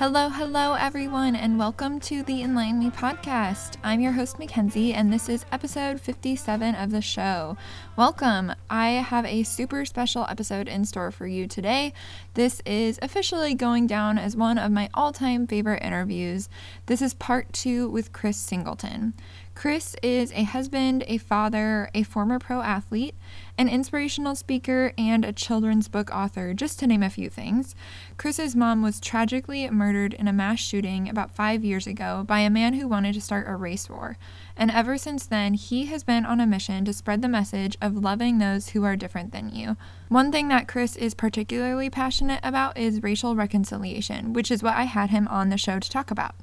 Hello, hello, everyone, and welcome to the Enlighten Me podcast. I'm your host, Mackenzie, and this is episode 57 of the show. Welcome. I have a super special episode in store for you today. This is officially going down as one of my all time favorite interviews. This is part two with Chris Singleton. Chris is a husband, a father, a former pro athlete, an inspirational speaker, and a children's book author, just to name a few things. Chris's mom was tragically murdered in a mass shooting about five years ago by a man who wanted to start a race war. And ever since then, he has been on a mission to spread the message of loving those who are different than you. One thing that Chris is particularly passionate about is racial reconciliation, which is what I had him on the show to talk about.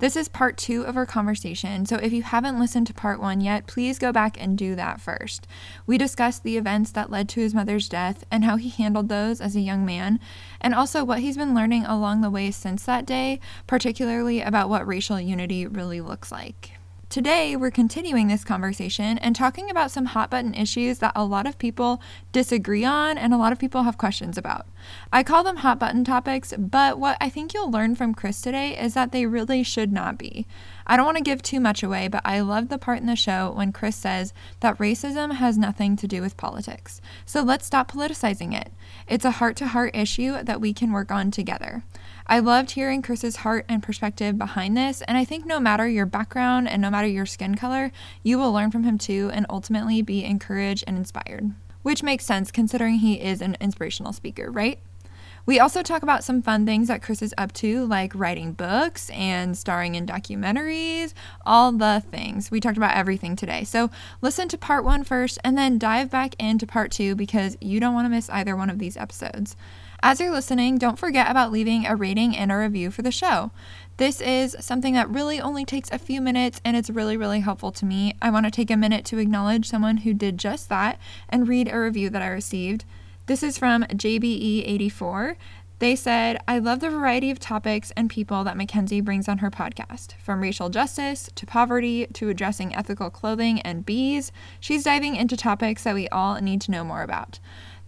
This is part two of our conversation, so if you haven't listened to part one yet, please go back and do that first. We discussed the events that led to his mother's death and how he handled those as a young man, and also what he's been learning along the way since that day, particularly about what racial unity really looks like. Today, we're continuing this conversation and talking about some hot button issues that a lot of people disagree on and a lot of people have questions about. I call them hot button topics, but what I think you'll learn from Chris today is that they really should not be. I don't want to give too much away, but I love the part in the show when Chris says that racism has nothing to do with politics. So let's stop politicizing it. It's a heart to heart issue that we can work on together. I loved hearing Chris's heart and perspective behind this, and I think no matter your background and no matter your skin color, you will learn from him too and ultimately be encouraged and inspired. Which makes sense considering he is an inspirational speaker, right? We also talk about some fun things that Chris is up to, like writing books and starring in documentaries, all the things. We talked about everything today. So listen to part one first and then dive back into part two because you don't want to miss either one of these episodes. As you're listening, don't forget about leaving a rating and a review for the show. This is something that really only takes a few minutes and it's really, really helpful to me. I want to take a minute to acknowledge someone who did just that and read a review that I received. This is from JBE84. They said, I love the variety of topics and people that Mackenzie brings on her podcast. From racial justice to poverty to addressing ethical clothing and bees, she's diving into topics that we all need to know more about.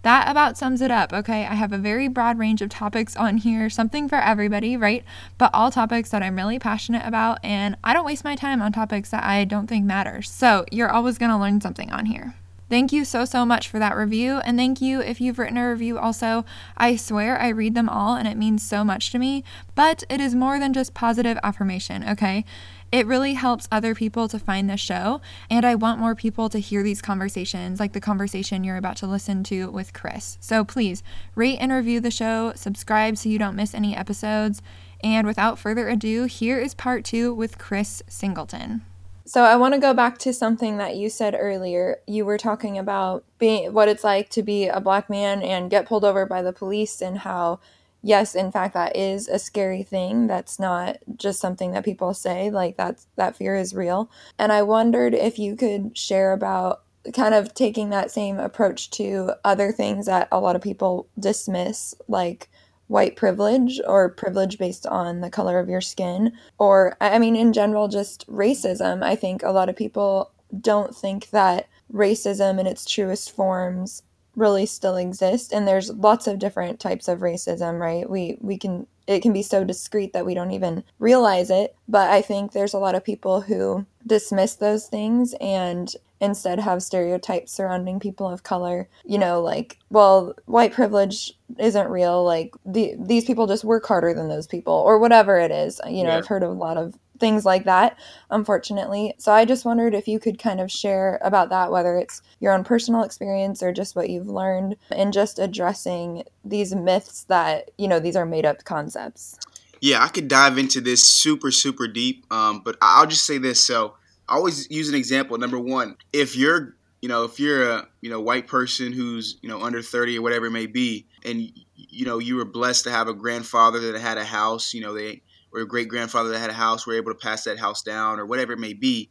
That about sums it up, okay? I have a very broad range of topics on here, something for everybody, right? But all topics that I'm really passionate about, and I don't waste my time on topics that I don't think matter. So you're always gonna learn something on here. Thank you so, so much for that review. And thank you if you've written a review also. I swear I read them all and it means so much to me. But it is more than just positive affirmation, okay? It really helps other people to find the show. And I want more people to hear these conversations, like the conversation you're about to listen to with Chris. So please rate and review the show, subscribe so you don't miss any episodes. And without further ado, here is part two with Chris Singleton. So I want to go back to something that you said earlier. You were talking about being what it's like to be a black man and get pulled over by the police and how yes, in fact, that is a scary thing. That's not just something that people say. Like that's that fear is real. And I wondered if you could share about kind of taking that same approach to other things that a lot of people dismiss, like white privilege or privilege based on the color of your skin, or I mean, in general, just racism. I think a lot of people don't think that racism in its truest forms really still exist and there's lots of different types of racism right we we can it can be so discreet that we don't even realize it but i think there's a lot of people who dismiss those things and instead have stereotypes surrounding people of color you know like well white privilege isn't real like the, these people just work harder than those people or whatever it is you know yeah. i've heard of a lot of things like that, unfortunately. So I just wondered if you could kind of share about that, whether it's your own personal experience or just what you've learned, and just addressing these myths that, you know, these are made up concepts. Yeah, I could dive into this super, super deep, um, but I'll just say this. So I always use an example. Number one, if you're you know, if you're a you know white person who's you know under 30 or whatever it may be, and you know you were blessed to have a grandfather that had a house, you know they or a great grandfather that had a house we were able to pass that house down or whatever it may be.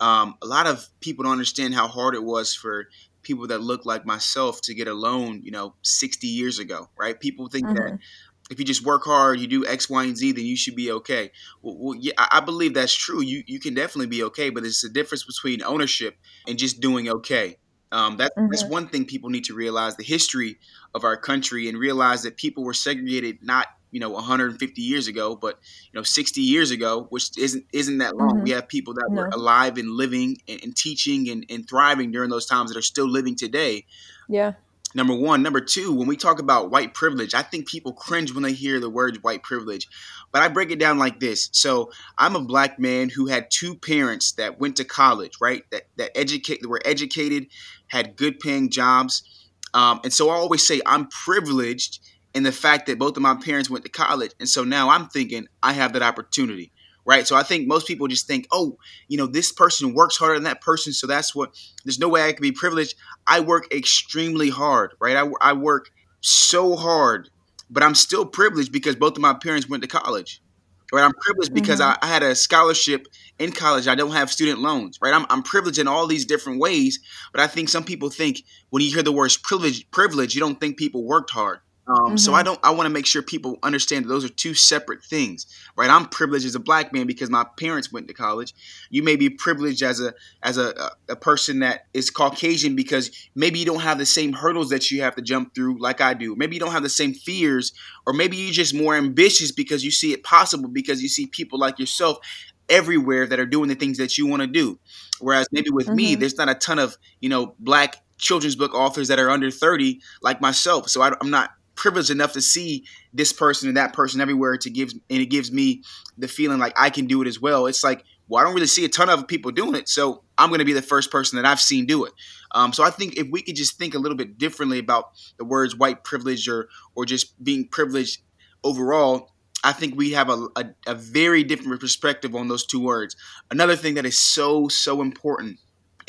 Um, a lot of people don't understand how hard it was for people that look like myself to get a loan, you know, 60 years ago, right? People think mm-hmm. that if you just work hard, you do X, Y, and Z, then you should be okay. Well, well yeah, I believe that's true. You you can definitely be okay, but there's a difference between ownership and just doing okay. Um, that, mm-hmm. That's one thing people need to realize the history of our country and realize that people were segregated not you know 150 years ago, but you know 60 years ago, which isn't isn't that long. Mm-hmm. We have people that no. were alive and living and, and teaching and, and thriving during those times that are still living today. Yeah. Number one. Number two, when we talk about white privilege, I think people cringe when they hear the word white privilege. But I break it down like this. So I'm a black man who had two parents that went to college, right? That that educate were educated, had good paying jobs. Um, and so I always say I'm privileged in the fact that both of my parents went to college. And so now I'm thinking I have that opportunity right? So I think most people just think, oh, you know, this person works harder than that person, so that's what. There's no way I can be privileged. I work extremely hard, right? I, I work so hard, but I'm still privileged because both of my parents went to college. Right, I'm privileged because mm-hmm. I, I, had a scholarship in college. I don't have student loans. Right, I'm, I'm privileged in all these different ways. But I think some people think when you hear the words privilege, privilege, you don't think people worked hard. Um, mm-hmm. So I don't. I want to make sure people understand that those are two separate things, right? I'm privileged as a black man because my parents went to college. You may be privileged as a as a, a person that is Caucasian because maybe you don't have the same hurdles that you have to jump through like I do. Maybe you don't have the same fears, or maybe you're just more ambitious because you see it possible because you see people like yourself everywhere that are doing the things that you want to do. Whereas maybe with mm-hmm. me, there's not a ton of you know black children's book authors that are under 30 like myself. So I, I'm not privileged enough to see this person and that person everywhere to give and it gives me the feeling like I can do it as well. It's like, well, I don't really see a ton of people doing it, so I'm going to be the first person that I've seen do it. Um, so I think if we could just think a little bit differently about the words white privilege or or just being privileged overall, I think we have a, a, a very different perspective on those two words. Another thing that is so so important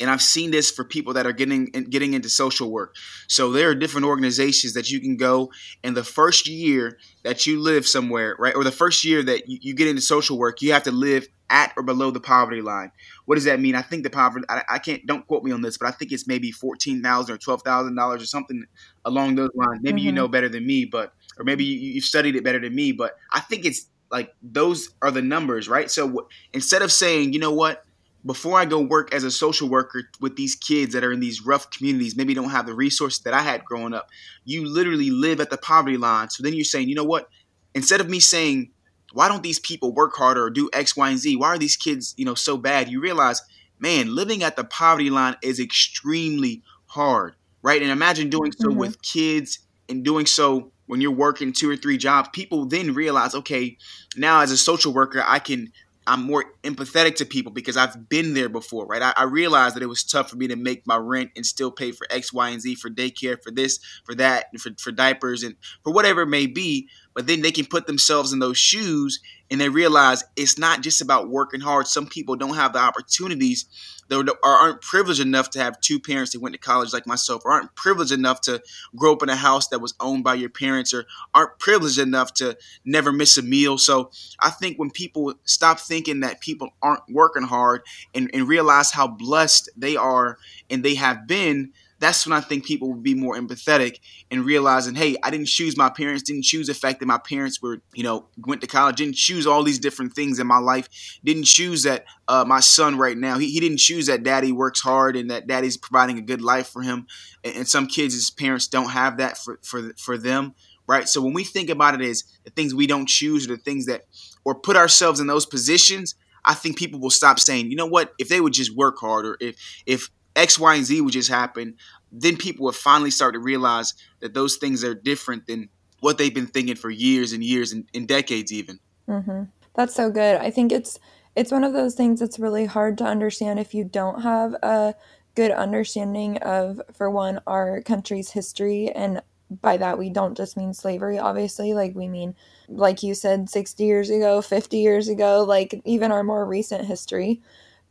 and I've seen this for people that are getting getting into social work. So there are different organizations that you can go, and the first year that you live somewhere, right, or the first year that you, you get into social work, you have to live at or below the poverty line. What does that mean? I think the poverty. I, I can't. Don't quote me on this, but I think it's maybe fourteen thousand or twelve thousand dollars or something along those lines. Maybe mm-hmm. you know better than me, but or maybe you, you've studied it better than me. But I think it's like those are the numbers, right? So instead of saying, you know what before I go work as a social worker with these kids that are in these rough communities, maybe don't have the resources that I had growing up, you literally live at the poverty line. So then you're saying, you know what? Instead of me saying, why don't these people work harder or do X, Y, and Z? Why are these kids, you know, so bad? You realize, man, living at the poverty line is extremely hard, right? And imagine doing so mm-hmm. with kids and doing so when you're working two or three jobs. People then realize, okay, now as a social worker, I can I'm more empathetic to people because I've been there before, right? I, I, realized that it was tough for me to make my rent and still pay for X, Y, and Z for daycare, for this, for that, for, for diapers, and for whatever it may be. But then they can put themselves in those shoes and they realize it's not just about working hard. Some people don't have the opportunities that aren't privileged enough to have two parents that went to college like myself, or aren't privileged enough to grow up in a house that was owned by your parents, or aren't privileged enough to never miss a meal. So I think when people stop thinking that people aren't working hard and, and realize how blessed they are and they have been, that's when I think people would be more empathetic and realizing, hey, I didn't choose my parents, didn't choose the fact that my parents were, you know, went to college, didn't choose all these different things in my life, didn't choose that uh, my son right now, he, he didn't choose that daddy works hard and that daddy's providing a good life for him. And, and some kids' his parents don't have that for, for, for them, right? So when we think about it as the things we don't choose or the things that, or put ourselves in those positions, I think people will stop saying, you know what, if they would just work harder, if if X, Y, and Z would just happen, then people would finally start to realize that those things are different than what they've been thinking for years and years and, and decades even. Mm-hmm. That's so good. I think it's it's one of those things that's really hard to understand if you don't have a good understanding of, for one, our country's history. And by that, we don't just mean slavery, obviously. Like, we mean, like you said, 60 years ago, 50 years ago, like even our more recent history.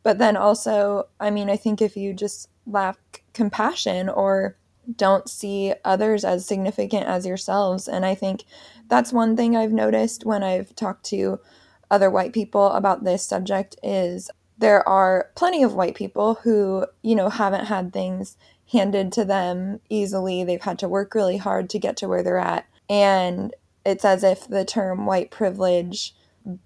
But then also, I mean, I think if you just lack compassion or don't see others as significant as yourselves, and I think that's one thing I've noticed when I've talked to other white people about this subject is there are plenty of white people who, you know, haven't had things handed to them easily. They've had to work really hard to get to where they're at. And it's as if the term white privilege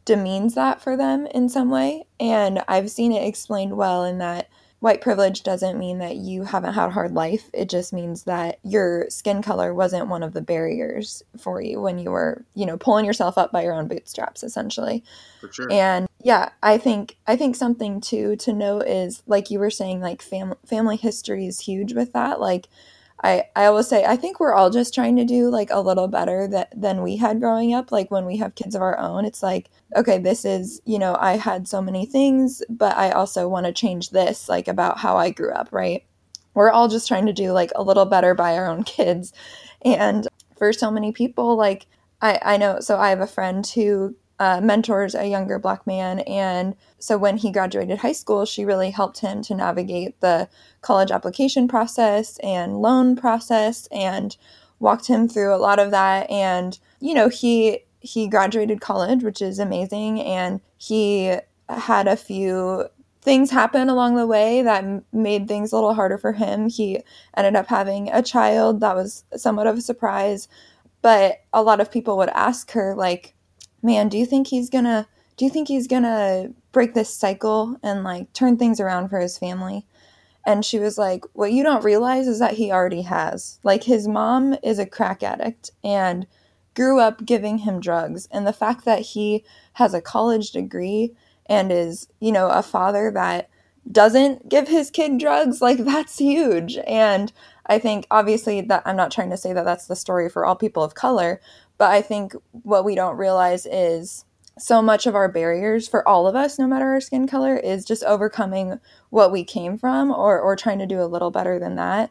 demeans that for them in some way. And I've seen it explained well in that white privilege doesn't mean that you haven't had a hard life. It just means that your skin color wasn't one of the barriers for you when you were, you know, pulling yourself up by your own bootstraps essentially. For sure. And yeah, I think I think something too to note is like you were saying like fam- family history is huge with that. Like I, I always say I think we're all just trying to do like a little better that than we had growing up. Like when we have kids of our own, it's like, okay, this is, you know, I had so many things, but I also want to change this, like about how I grew up, right? We're all just trying to do like a little better by our own kids. And for so many people, like I, I know so I have a friend who uh, mentors a younger black man. And so when he graduated high school, she really helped him to navigate the college application process and loan process and walked him through a lot of that. And, you know, he he graduated college, which is amazing. And he had a few things happen along the way that made things a little harder for him. He ended up having a child that was somewhat of a surprise. But a lot of people would ask her, like, man, do you think he's gonna do you think he's gonna break this cycle and like turn things around for his family? And she was like, What you don't realize is that he already has. Like, his mom is a crack addict and grew up giving him drugs. And the fact that he has a college degree and is, you know, a father that doesn't give his kid drugs, like, that's huge. And I think, obviously, that I'm not trying to say that that's the story for all people of color, but I think what we don't realize is so much of our barriers for all of us, no matter our skin color, is just overcoming what we came from or, or trying to do a little better than that.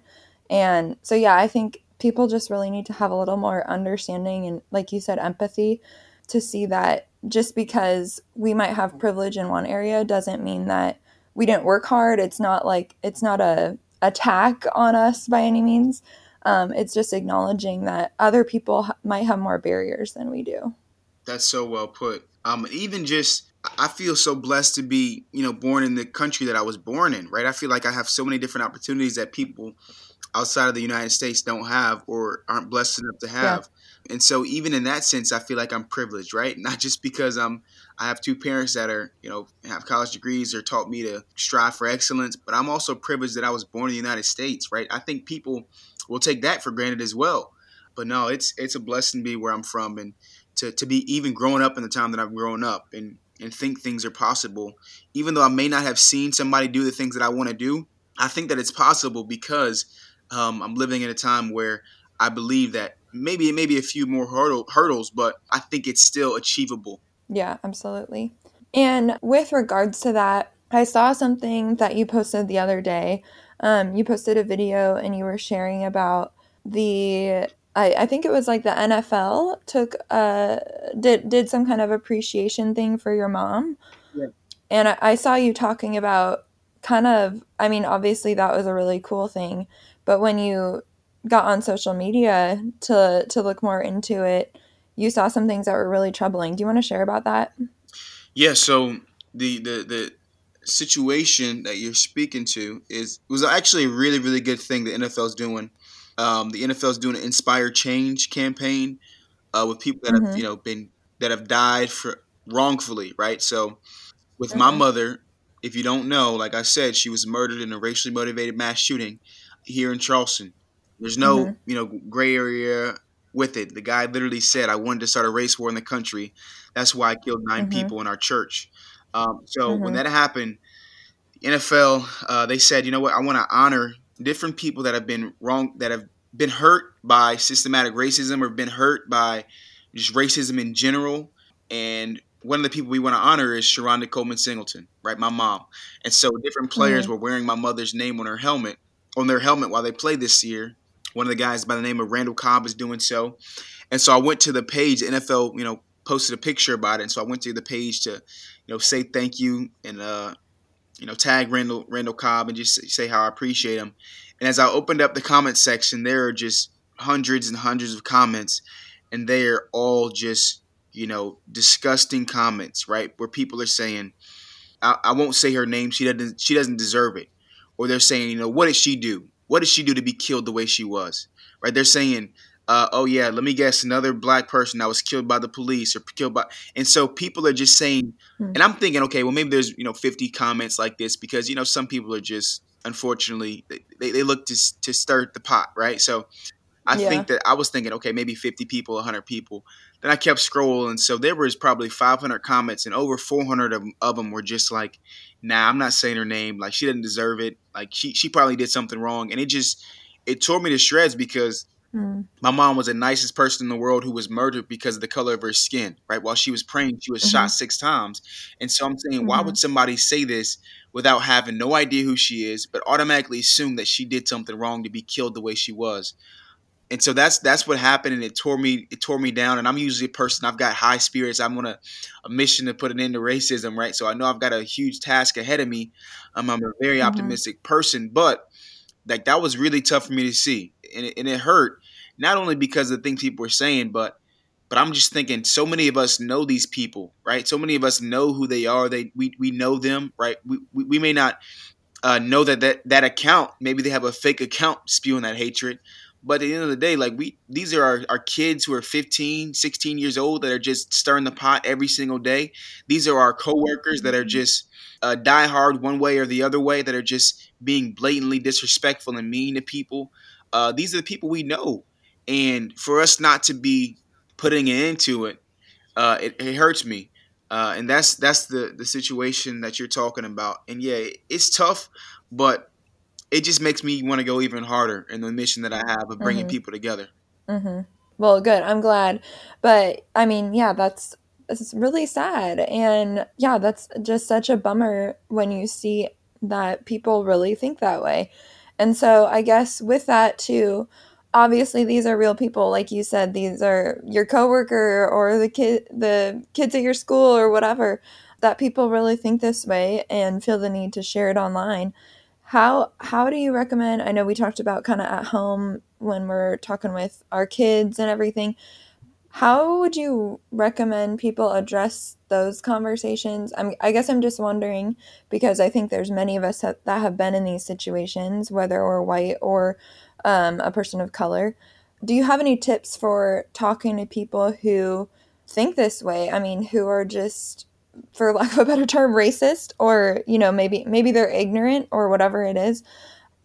And so, yeah, I think people just really need to have a little more understanding and, like you said, empathy to see that just because we might have privilege in one area doesn't mean that we didn't work hard. It's not like it's not a attack on us by any means. Um, it's just acknowledging that other people ha- might have more barriers than we do. That's so well put. Um, even just, I feel so blessed to be, you know, born in the country that I was born in, right? I feel like I have so many different opportunities that people outside of the United States don't have or aren't blessed enough to have. Yeah. And so even in that sense, I feel like I'm privileged, right? Not just because I'm I have two parents that are, you know, have college degrees or taught me to strive for excellence, but I'm also privileged that I was born in the United States, right? I think people we'll take that for granted as well. But no, it's it's a blessing to be where I'm from and to, to be even growing up in the time that I've grown up and and think things are possible. Even though I may not have seen somebody do the things that I want to do, I think that it's possible because um, I'm living in a time where I believe that maybe maybe a few more hurdle, hurdles, but I think it's still achievable. Yeah, absolutely. And with regards to that, I saw something that you posted the other day um, you posted a video and you were sharing about the I, I think it was like the NFL took uh did did some kind of appreciation thing for your mom. Yeah. And I, I saw you talking about kind of I mean obviously that was a really cool thing, but when you got on social media to to look more into it, you saw some things that were really troubling. Do you want to share about that? Yeah, so the the the situation that you're speaking to is was actually a really really good thing the NFL's doing. Um, the NFL's doing an Inspire Change campaign uh, with people that mm-hmm. have you know been that have died for wrongfully, right? So with my mm-hmm. mother, if you don't know, like I said, she was murdered in a racially motivated mass shooting here in Charleston. There's no mm-hmm. you know gray area with it. The guy literally said, "I wanted to start a race war in the country. That's why I killed 9 mm-hmm. people in our church." Um, so mm-hmm. when that happened, NFL uh, they said, you know what, I want to honor different people that have been wrong, that have been hurt by systematic racism or been hurt by just racism in general. And one of the people we want to honor is Sharonda Coleman Singleton, right? My mom. And so different players mm-hmm. were wearing my mother's name on her helmet, on their helmet while they played this year. One of the guys by the name of Randall Cobb is doing so. And so I went to the page, NFL, you know, posted a picture about it. And so I went to the page to, you know, say thank you and uh, you know, tag Randall Randall Cobb and just say how I appreciate him. And as I opened up the comment section, there are just hundreds and hundreds of comments, and they are all just you know disgusting comments, right? Where people are saying, I, I won't say her name. She doesn't. She doesn't deserve it. Or they're saying, you know, what did she do? What did she do to be killed the way she was? Right? They're saying uh, oh yeah, let me guess, another black person that was killed by the police or killed by, and so people are just saying, hmm. and I'm thinking, okay, well maybe there's you know 50 comments like this because you know some people are just unfortunately they, they look to to stir the pot, right? So I yeah. think that I was thinking, okay, maybe 50 people, 100 people. Then I kept scrolling, so there was probably 500 comments, and over 400 of, of them were just like, "Nah, I'm not saying her name. Like she didn't deserve it. Like she she probably did something wrong." And it just it tore me to shreds because mm. my mom was the nicest person in the world who was murdered because of the color of her skin. Right while she was praying, she was mm-hmm. shot six times. And so I'm saying, mm-hmm. why would somebody say this without having no idea who she is, but automatically assume that she did something wrong to be killed the way she was? and so that's that's what happened and it tore me it tore me down and i'm usually a person i've got high spirits i'm on a, a mission to put an end to racism right so i know i've got a huge task ahead of me um, i'm a very mm-hmm. optimistic person but like that was really tough for me to see and it, and it hurt not only because of the things people were saying but but i'm just thinking so many of us know these people right so many of us know who they are they we, we know them right we, we, we may not uh, know that, that that account maybe they have a fake account spewing that hatred but at the end of the day, like we, these are our, our kids who are 15, 16 years old that are just stirring the pot every single day. These are our coworkers that are mm-hmm. just uh, die hard one way or the other way, that are just being blatantly disrespectful and mean to people. Uh, these are the people we know. And for us not to be putting an end to it, uh, it, it, hurts me. Uh, and that's that's the the situation that you're talking about. And yeah, it's tough, but it just makes me want to go even harder in the mission that I have of bringing mm-hmm. people together. Mm-hmm. Well, good. I'm glad. But I mean, yeah, that's it's really sad. And yeah, that's just such a bummer when you see that people really think that way. And so I guess with that too, obviously these are real people like you said these are your coworker or the kid the kids at your school or whatever that people really think this way and feel the need to share it online how how do you recommend? I know we talked about kind of at home when we're talking with our kids and everything. How would you recommend people address those conversations? I'm, I guess I'm just wondering because I think there's many of us that, that have been in these situations, whether we're white or um, a person of color. Do you have any tips for talking to people who think this way? I mean, who are just for lack of a better term racist or you know maybe maybe they're ignorant or whatever it is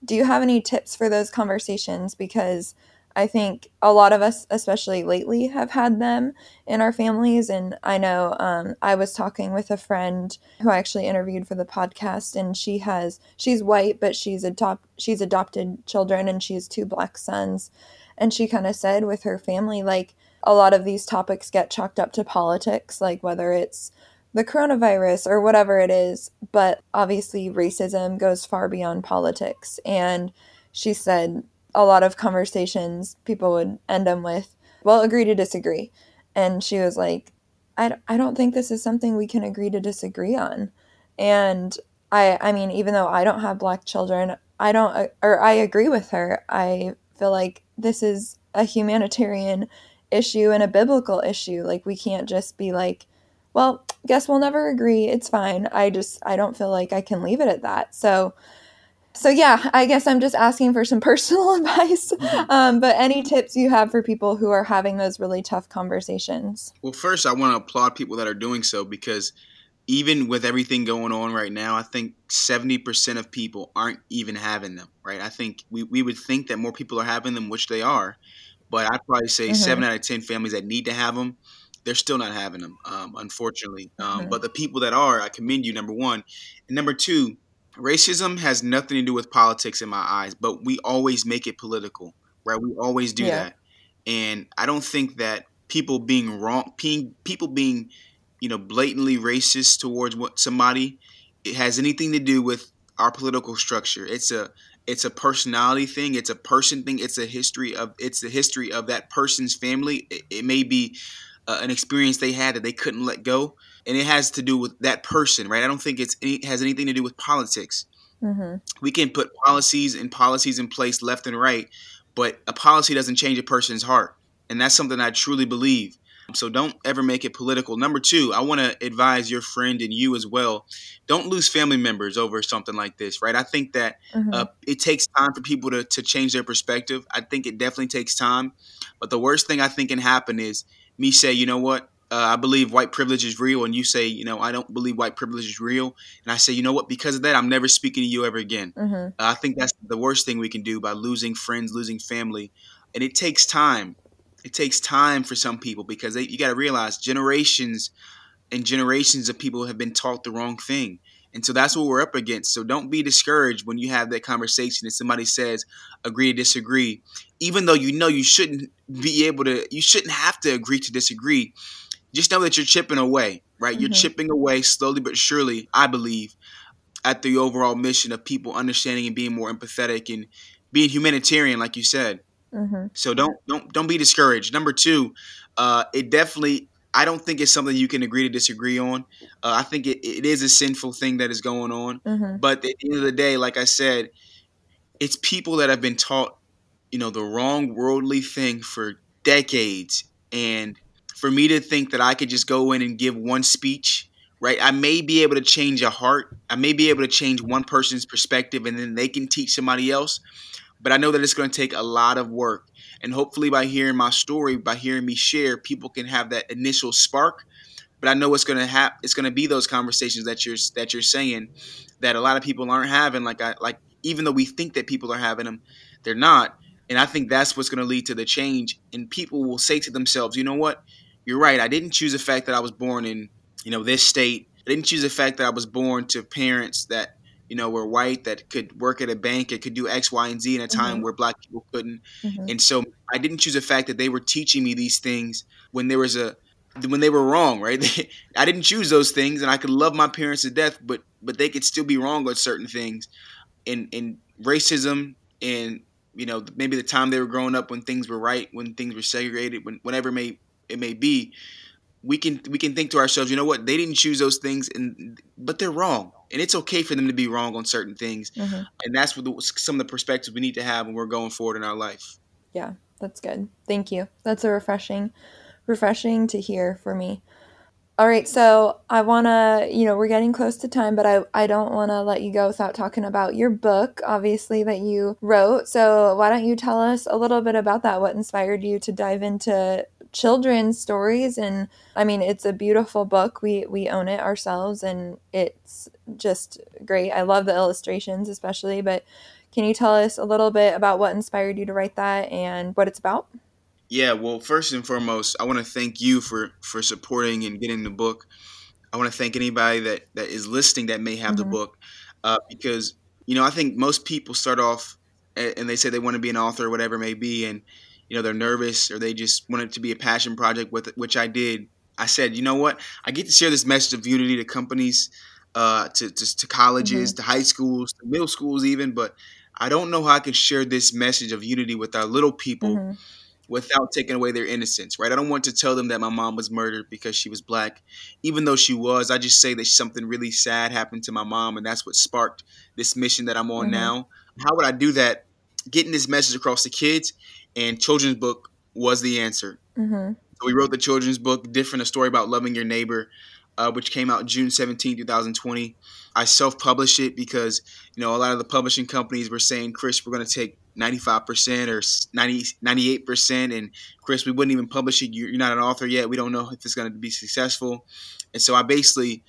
do you have any tips for those conversations because i think a lot of us especially lately have had them in our families and i know um, i was talking with a friend who i actually interviewed for the podcast and she has she's white but she's adopt she's adopted children and she has two black sons and she kind of said with her family like a lot of these topics get chalked up to politics like whether it's the coronavirus or whatever it is. But obviously, racism goes far beyond politics. And she said a lot of conversations people would end them with, well, agree to disagree. And she was like, I, I don't think this is something we can agree to disagree on. And I, I mean, even though I don't have black children, I don't, uh, or I agree with her. I feel like this is a humanitarian issue and a biblical issue. Like, we can't just be like, well, guess we'll never agree. It's fine. I just I don't feel like I can leave it at that. So so yeah, I guess I'm just asking for some personal advice. Mm-hmm. Um, but any tips you have for people who are having those really tough conversations? Well, first I want to applaud people that are doing so because even with everything going on right now, I think 70% of people aren't even having them, right? I think we, we would think that more people are having them, which they are. But I'd probably say mm-hmm. seven out of 10 families that need to have them they're still not having them, um, unfortunately. Um, mm-hmm. But the people that are, I commend you, number one. And number two, racism has nothing to do with politics in my eyes, but we always make it political, right? We always do yeah. that. And I don't think that people being wrong, being, people being, you know, blatantly racist towards what somebody, it has anything to do with our political structure. It's a it's a personality thing it's a person thing it's a history of it's the history of that person's family it, it may be uh, an experience they had that they couldn't let go, and it has to do with that person, right? I don't think it's it has anything to do with politics. Mm-hmm. We can put policies and policies in place left and right, but a policy doesn't change a person's heart, and that's something I truly believe. So don't ever make it political. Number two, I want to advise your friend and you as well. Don't lose family members over something like this, right? I think that mm-hmm. uh, it takes time for people to, to change their perspective. I think it definitely takes time. But the worst thing I think can happen is me say, you know what? Uh, I believe white privilege is real, and you say, you know, I don't believe white privilege is real, and I say, you know what? Because of that, I'm never speaking to you ever again. Mm-hmm. Uh, I think that's the worst thing we can do by losing friends, losing family, and it takes time it takes time for some people because they, you got to realize generations and generations of people have been taught the wrong thing. And so that's what we're up against. So don't be discouraged when you have that conversation and somebody says agree to disagree. Even though you know you shouldn't be able to, you shouldn't have to agree to disagree. Just know that you're chipping away, right? Mm-hmm. You're chipping away slowly but surely, I believe, at the overall mission of people understanding and being more empathetic and being humanitarian, like you said. Mm-hmm. So don't don't don't be discouraged. Number two, uh, it definitely I don't think it's something you can agree to disagree on. Uh, I think it, it is a sinful thing that is going on. Mm-hmm. But at the end of the day, like I said, it's people that have been taught, you know, the wrong worldly thing for decades. And for me to think that I could just go in and give one speech, right? I may be able to change a heart. I may be able to change one person's perspective and then they can teach somebody else. But I know that it's going to take a lot of work. And hopefully, by hearing my story, by hearing me share, people can have that initial spark. But I know it's going to have it's going to be those conversations that you're that you're saying that a lot of people aren't having. Like I like even though we think that people are having them, they're not. And I think that's what's going to lead to the change. And people will say to themselves, you know what? You're right. I didn't choose the fact that I was born in you know this state. I didn't choose the fact that I was born to parents that you know, were white that could work at a bank, it could do X, Y, and Z in a time mm-hmm. where black people couldn't. Mm-hmm. And so I didn't choose the fact that they were teaching me these things when there was a when they were wrong, right? I didn't choose those things, and I could love my parents to death, but but they could still be wrong on certain things, and and racism and you know maybe the time they were growing up when things were right, when things were segregated, when whatever it may it may be, we can we can think to ourselves, you know what? They didn't choose those things, and but they're wrong, and it's okay for them to be wrong on certain things, mm-hmm. and that's what the, some of the perspectives we need to have when we're going forward in our life. Yeah, that's good. Thank you. That's a refreshing, refreshing to hear for me. All right, so I want to, you know, we're getting close to time, but I, I don't want to let you go without talking about your book, obviously, that you wrote. So, why don't you tell us a little bit about that? What inspired you to dive into children's stories and I mean it's a beautiful book. We we own it ourselves and it's just great. I love the illustrations especially, but can you tell us a little bit about what inspired you to write that and what it's about? Yeah, well, first and foremost, I want to thank you for for supporting and getting the book. I want to thank anybody that that is listening that may have mm-hmm. the book, uh, because you know I think most people start off and they say they want to be an author or whatever it may be, and you know they're nervous or they just want it to be a passion project with it, which I did. I said, you know what? I get to share this message of unity to companies, uh, to, to, to colleges, mm-hmm. to high schools, to middle schools, even. But I don't know how I can share this message of unity with our little people mm-hmm. without taking away their innocence, right? I don't want to tell them that my mom was murdered because she was black, even though she was. I just say that something really sad happened to my mom, and that's what sparked this mission that I'm on mm-hmm. now. How would I do that? Getting this message across to kids and children's book was the answer. Mm-hmm. So we wrote the children's book, Different, a story about loving your neighbor, uh, which came out June 17, 2020. I self-published it because, you know, a lot of the publishing companies were saying, Chris, we're going to take 95% or 90, 98%. And Chris, we wouldn't even publish it. You're not an author yet. We don't know if it's going to be successful. And so I basically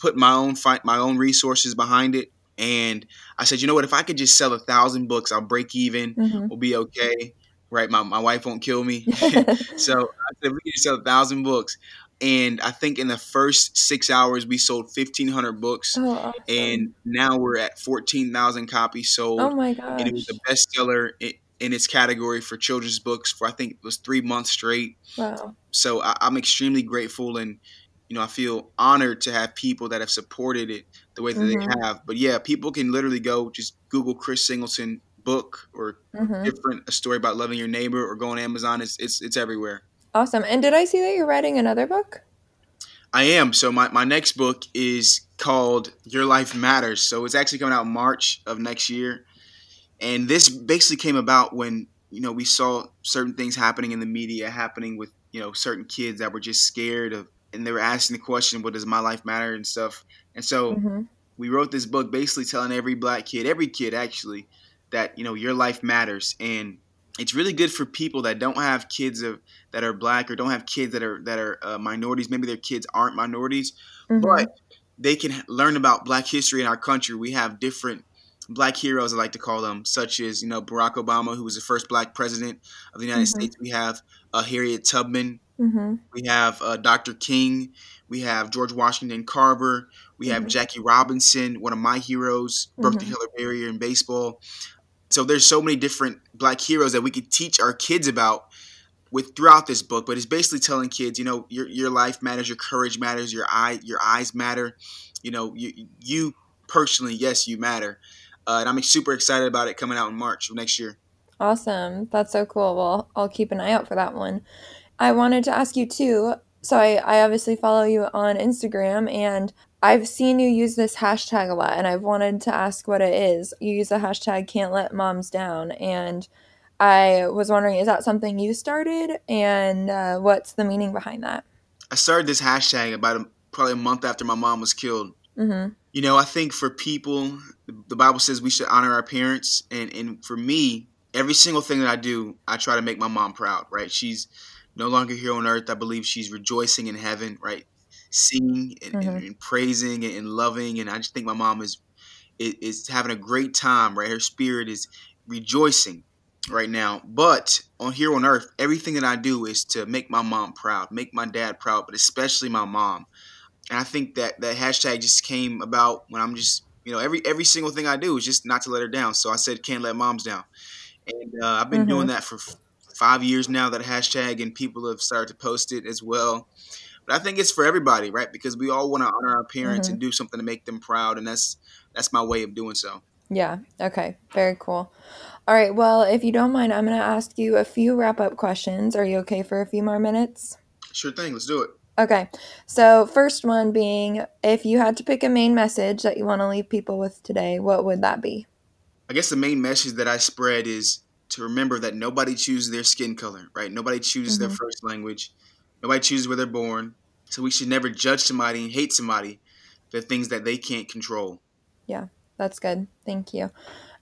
put my own fight, my own resources behind it. And I said, you know what? If I could just sell a thousand books, I'll break even. Mm-hmm. We'll be okay right? My, my wife won't kill me. so I said, we need sell a thousand books. And I think in the first six hours, we sold 1,500 books. Oh, awesome. And now we're at 14,000 copies sold. Oh my gosh. And it was the bestseller in, in its category for children's books for, I think it was three months straight. Wow. So I, I'm extremely grateful. And, you know, I feel honored to have people that have supported it the way that mm-hmm. they have. But yeah, people can literally go just Google Chris Singleton book or mm-hmm. different a story about loving your neighbor or go on Amazon. It's it's it's everywhere. Awesome. And did I see that you're writing another book? I am. So my, my next book is called Your Life Matters. So it's actually coming out March of next year. And this basically came about when, you know, we saw certain things happening in the media happening with you know certain kids that were just scared of, and they were asking the question, "What does my life matter?" and stuff. And so mm-hmm. we wrote this book basically telling every black kid, every kid actually, that you know your life matters and it's really good for people that don't have kids of that are black or don't have kids that are that are uh, minorities. Maybe their kids aren't minorities, mm-hmm. but they can learn about Black history in our country. We have different black heroes, I like to call them, such as you know Barack Obama, who was the first black president of the United mm-hmm. States. We have uh, Harriet Tubman. Mm-hmm. We have uh, Dr. King. We have George Washington Carver. We have mm-hmm. Jackie Robinson, one of my heroes, broke the color barrier in baseball. So there's so many different black heroes that we could teach our kids about with throughout this book. But it's basically telling kids, you know, your your life matters, your courage matters, your eye your eyes matter. You know, you you personally, yes, you matter. Uh, and I'm super excited about it coming out in March of next year. Awesome. That's so cool. Well, I'll keep an eye out for that one. I wanted to ask you too. So I, I obviously follow you on Instagram and I've seen you use this hashtag a lot, and I've wanted to ask what it is. You use the hashtag can't let moms down, and I was wondering, is that something you started, and uh, what's the meaning behind that? I started this hashtag about a, probably a month after my mom was killed. Mm-hmm. You know, I think for people, the Bible says we should honor our parents, and and for me, every single thing that I do, I try to make my mom proud. Right? She's no longer here on earth. I believe she's rejoicing in heaven. Right? Singing and, mm-hmm. and, and praising and, loving. And I just think my mom is, is, is having a great time. Right, her spirit is rejoicing right now. But on here on earth, everything that I do is to make my mom proud, make my dad proud, but especially my mom. And I think that that hashtag just came about when I'm just you know every every single thing I do is just not to let her down. So I said can't let moms down, and uh, I've been mm-hmm. doing that for five years now. That hashtag and people have started to post it as well. But I think it's for everybody, right? Because we all want to honor our parents mm-hmm. and do something to make them proud, and that's that's my way of doing so. Yeah. Okay. Very cool. All right. Well, if you don't mind, I'm going to ask you a few wrap up questions. Are you okay for a few more minutes? Sure thing. Let's do it. Okay. So, first one being if you had to pick a main message that you want to leave people with today, what would that be? I guess the main message that I spread is to remember that nobody chooses their skin color, right? Nobody chooses mm-hmm. their first language. Nobody chooses where they're born. So we should never judge somebody and hate somebody for things that they can't control. Yeah, that's good. Thank you.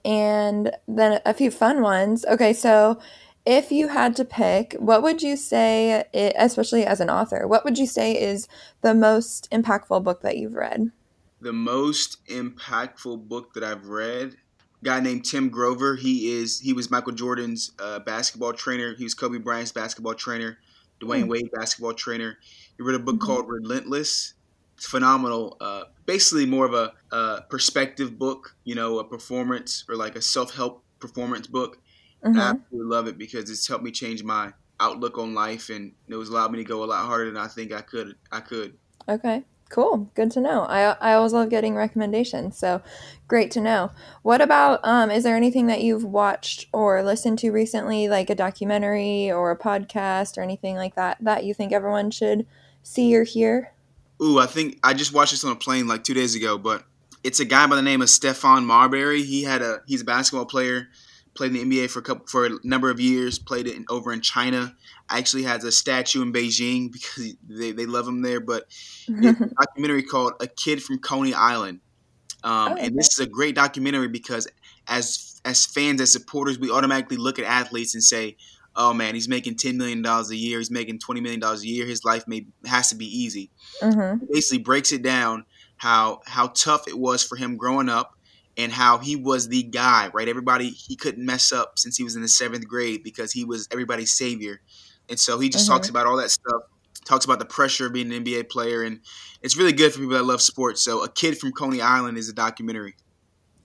And then a few fun ones. Okay, so if you had to pick, what would you say, especially as an author, what would you say is the most impactful book that you've read? The most impactful book that I've read, guy named Tim Grover. He is he was Michael Jordan's uh, basketball trainer. He was Kobe Bryant's basketball trainer. Dwyane mm. Wade basketball trainer. He wrote a book mm-hmm. called Relentless. It's phenomenal. Uh, basically, more of a, a, perspective book, you know, a performance or like a self help performance book. Mm-hmm. I absolutely love it because it's helped me change my outlook on life and it was allowed me to go a lot harder than I think I could. I could. Okay. Cool. Good to know. I, I always love getting recommendations. So great to know. What about, um, is there anything that you've watched or listened to recently, like a documentary or a podcast or anything like that, that you think everyone should see or hear? Ooh, I think I just watched this on a plane like two days ago, but it's a guy by the name of Stephon Marbury. He had a, he's a basketball player played in the NBA for a couple for a number of years. Played it in, over in China. Actually has a statue in Beijing because they, they love him there. But it's a documentary called "A Kid from Coney Island," um, oh, and this is a great documentary because as as fans as supporters, we automatically look at athletes and say, "Oh man, he's making ten million dollars a year. He's making twenty million dollars a year. His life may has to be easy." Mm-hmm. Basically, breaks it down how how tough it was for him growing up and how he was the guy, right? Everybody he couldn't mess up since he was in the seventh grade because he was everybody's savior, and so he just mm-hmm. talks about all that stuff. Talks about the pressure of being an NBA player, and it's really good for people that love sports. So, a kid from Coney Island is a documentary.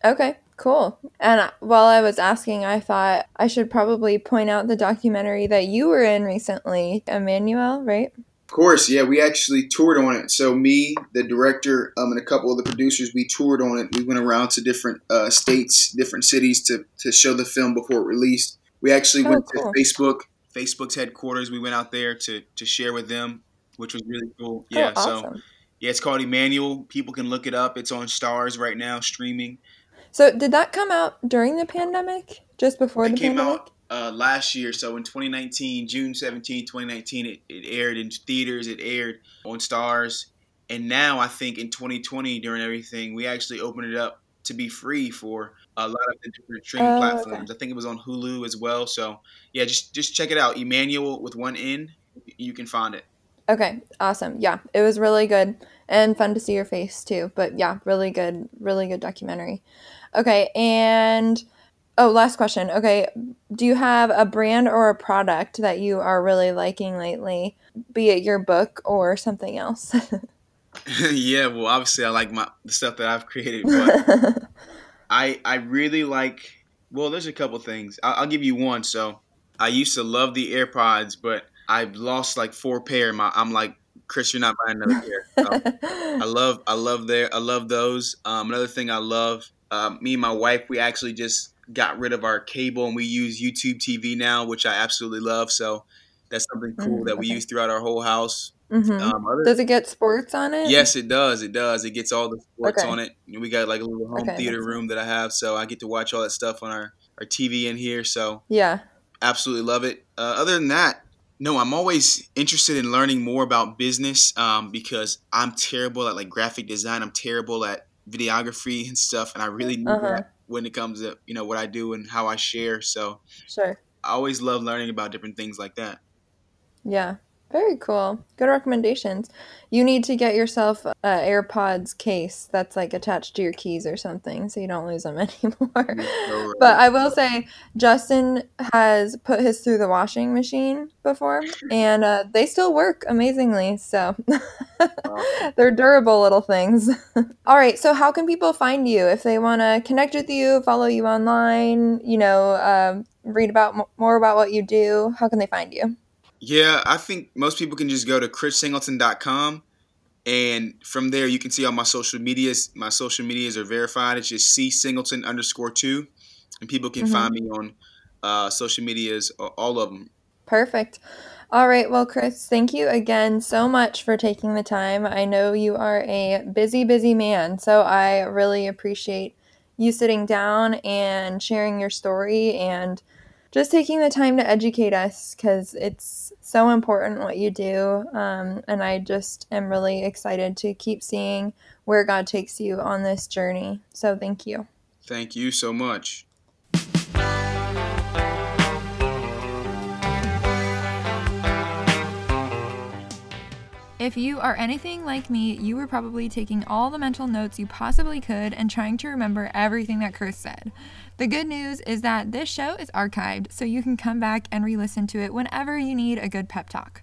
Okay, cool. And while I was asking, I thought I should probably point out the documentary that you were in recently, Emanuel, right? Of course, yeah, we actually toured on it. So me, the director, um, and a couple of the producers, we toured on it. We went around to different uh, states, different cities to to show the film before it released. We actually oh, went cool. to Facebook, Facebook's headquarters. We went out there to to share with them, which was really cool. Yeah, oh, awesome. so yeah, it's called Emanuel. People can look it up. It's on Starz right now, streaming. So did that come out during the pandemic? Just before it the came pandemic? Out, uh, last year. So in 2019, June 17, 2019, it, it aired in theaters. It aired on Starz. And now I think in 2020, during everything, we actually opened it up to be free for a lot of the different streaming Oh, platforms. I think it was on Hulu as well. So yeah, just just check it out. Emanuel with one N. You can find it. Okay, awesome. Yeah, it was really good and fun to see your face too. But yeah, really good, really good documentary. Okay, and oh, last question. Okay, do you have a brand or a product that you are really liking lately, be it your book or something else? yeah, well, obviously I like my the stuff that I've created, but I I really like. Well, there's a couple things. I'll, I'll give you one. So I used to love the AirPods, but I've lost like four pair. My I'm like Chris, you're not buying another pair. So I love I love their I love those. Um, another thing I love. Uh, me and my wife, we actually just got rid of our cable and we use YouTube TV now, which I absolutely love. So that's something cool Mm, that we use throughout our whole house. hmm Um, other Does it get sports on it? Yes, it does. It does. It gets all the sports Okay. on it. We got like a little home Okay, theater room that I have, so I get to watch all that stuff on our, our TV in here. So Yeah. absolutely love it. Uh, other than that, no, I'm always interested in learning more about business um, because I'm terrible at like graphic design. I'm terrible at videography and stuff, and I really need Uh-huh. that when it comes to you know what I do and how I share. So Sure. I always love learning about different things like that. Yeah. Very cool. Good recommendations. You need to get yourself a AirPods case that's like attached to your keys or something so you don't lose them anymore. So, But I will say, Justin has put his through the washing machine before, and uh, they still work amazingly. So they're durable little things. All right. So, how can people find you if they want to connect with you, follow you online, you know, um, read about m- more about what you do? How can they find you? Yeah, I think most people can just go to chrissingleton.com and from there you can see all my social medias. My social medias are verified. It's just C Singleton underscore two. And people can Mhm. find me on uh, social medias, all of them. Perfect. All right. Well, Chris, thank you again so much for taking the time. I know you are a busy, busy man, so I really appreciate you sitting down and sharing your story and just taking the time to educate us because it's so important what you do. Um, and I just am really excited to keep seeing where God takes you on this journey. So thank you. Thank you so much. If you are anything like me, you were probably taking all the mental notes you possibly could and trying to remember everything that Chris said. The good news is that this show is archived, so you can come back and re listen to it whenever you need a good pep talk.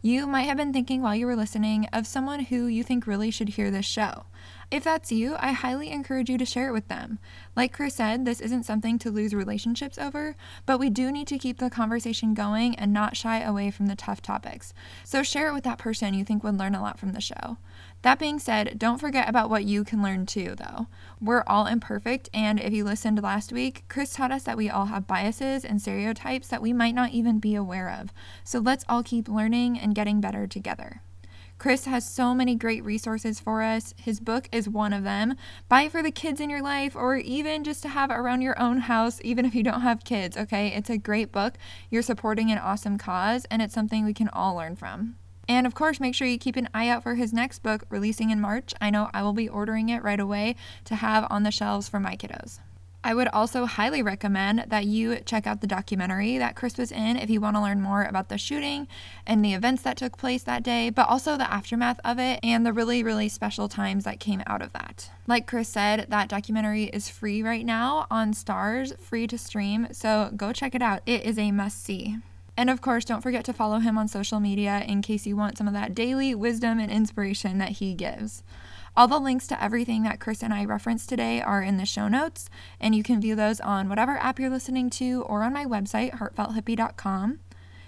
You might have been thinking while you were listening of someone who you think really should hear this show. If that's you, I highly encourage you to share it with them. Like Chris said, this isn't something to lose relationships over, but we do need to keep the conversation going and not shy away from the tough topics. So share it with that person you think would learn a lot from the show. That being said, don't forget about what you can learn too, though. We're all imperfect, and if you listened last week, Chris taught us that we all have biases and stereotypes that we might not even be aware of. So let's all keep learning and getting better together. Chris has so many great resources for us. His book is one of them. Buy it for the kids in your life or even just to have around your own house, even if you don't have kids, okay? It's a great book. You're supporting an awesome cause, and it's something we can all learn from. And of course, make sure you keep an eye out for his next book releasing in March. I know I will be ordering it right away to have on the shelves for my kiddos. I would also highly recommend that you check out the documentary that Chris was in if you want to learn more about the shooting and the events that took place that day, but also the aftermath of it and the really, really special times that came out of that. Like Chris said, that documentary is free right now on Starz, free to stream, so go check it out. It is a must see. And of course, don't forget to follow him on social media in case you want some of that daily wisdom and inspiration that he gives. All the links to everything that Chris and I referenced today are in the show notes, and you can view those on whatever app you're listening to or on my website, heartfelthippie.com.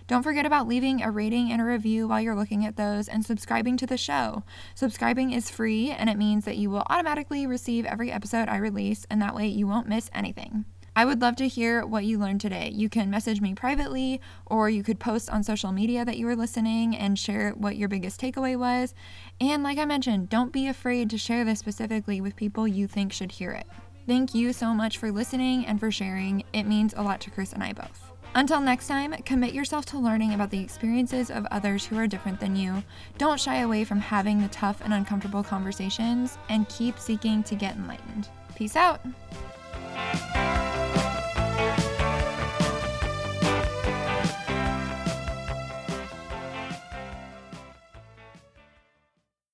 Don't forget about leaving a rating and a review while you're looking at those and subscribing to the show. Subscribing is free, and it means that you will automatically receive every episode I release, and that way you won't miss anything. I would love to hear what you learned today. You can message me privately, or you could post on social media that you were listening and share what your biggest takeaway was. And like I mentioned, don't be afraid to share this specifically with people you think should hear it. Thank you so much for listening and for sharing. It means a lot to Chris and I both. Until next time, commit yourself to learning about the experiences of others who are different than you. Don't shy away from having the tough and uncomfortable conversations, and keep seeking to get enlightened. Peace out.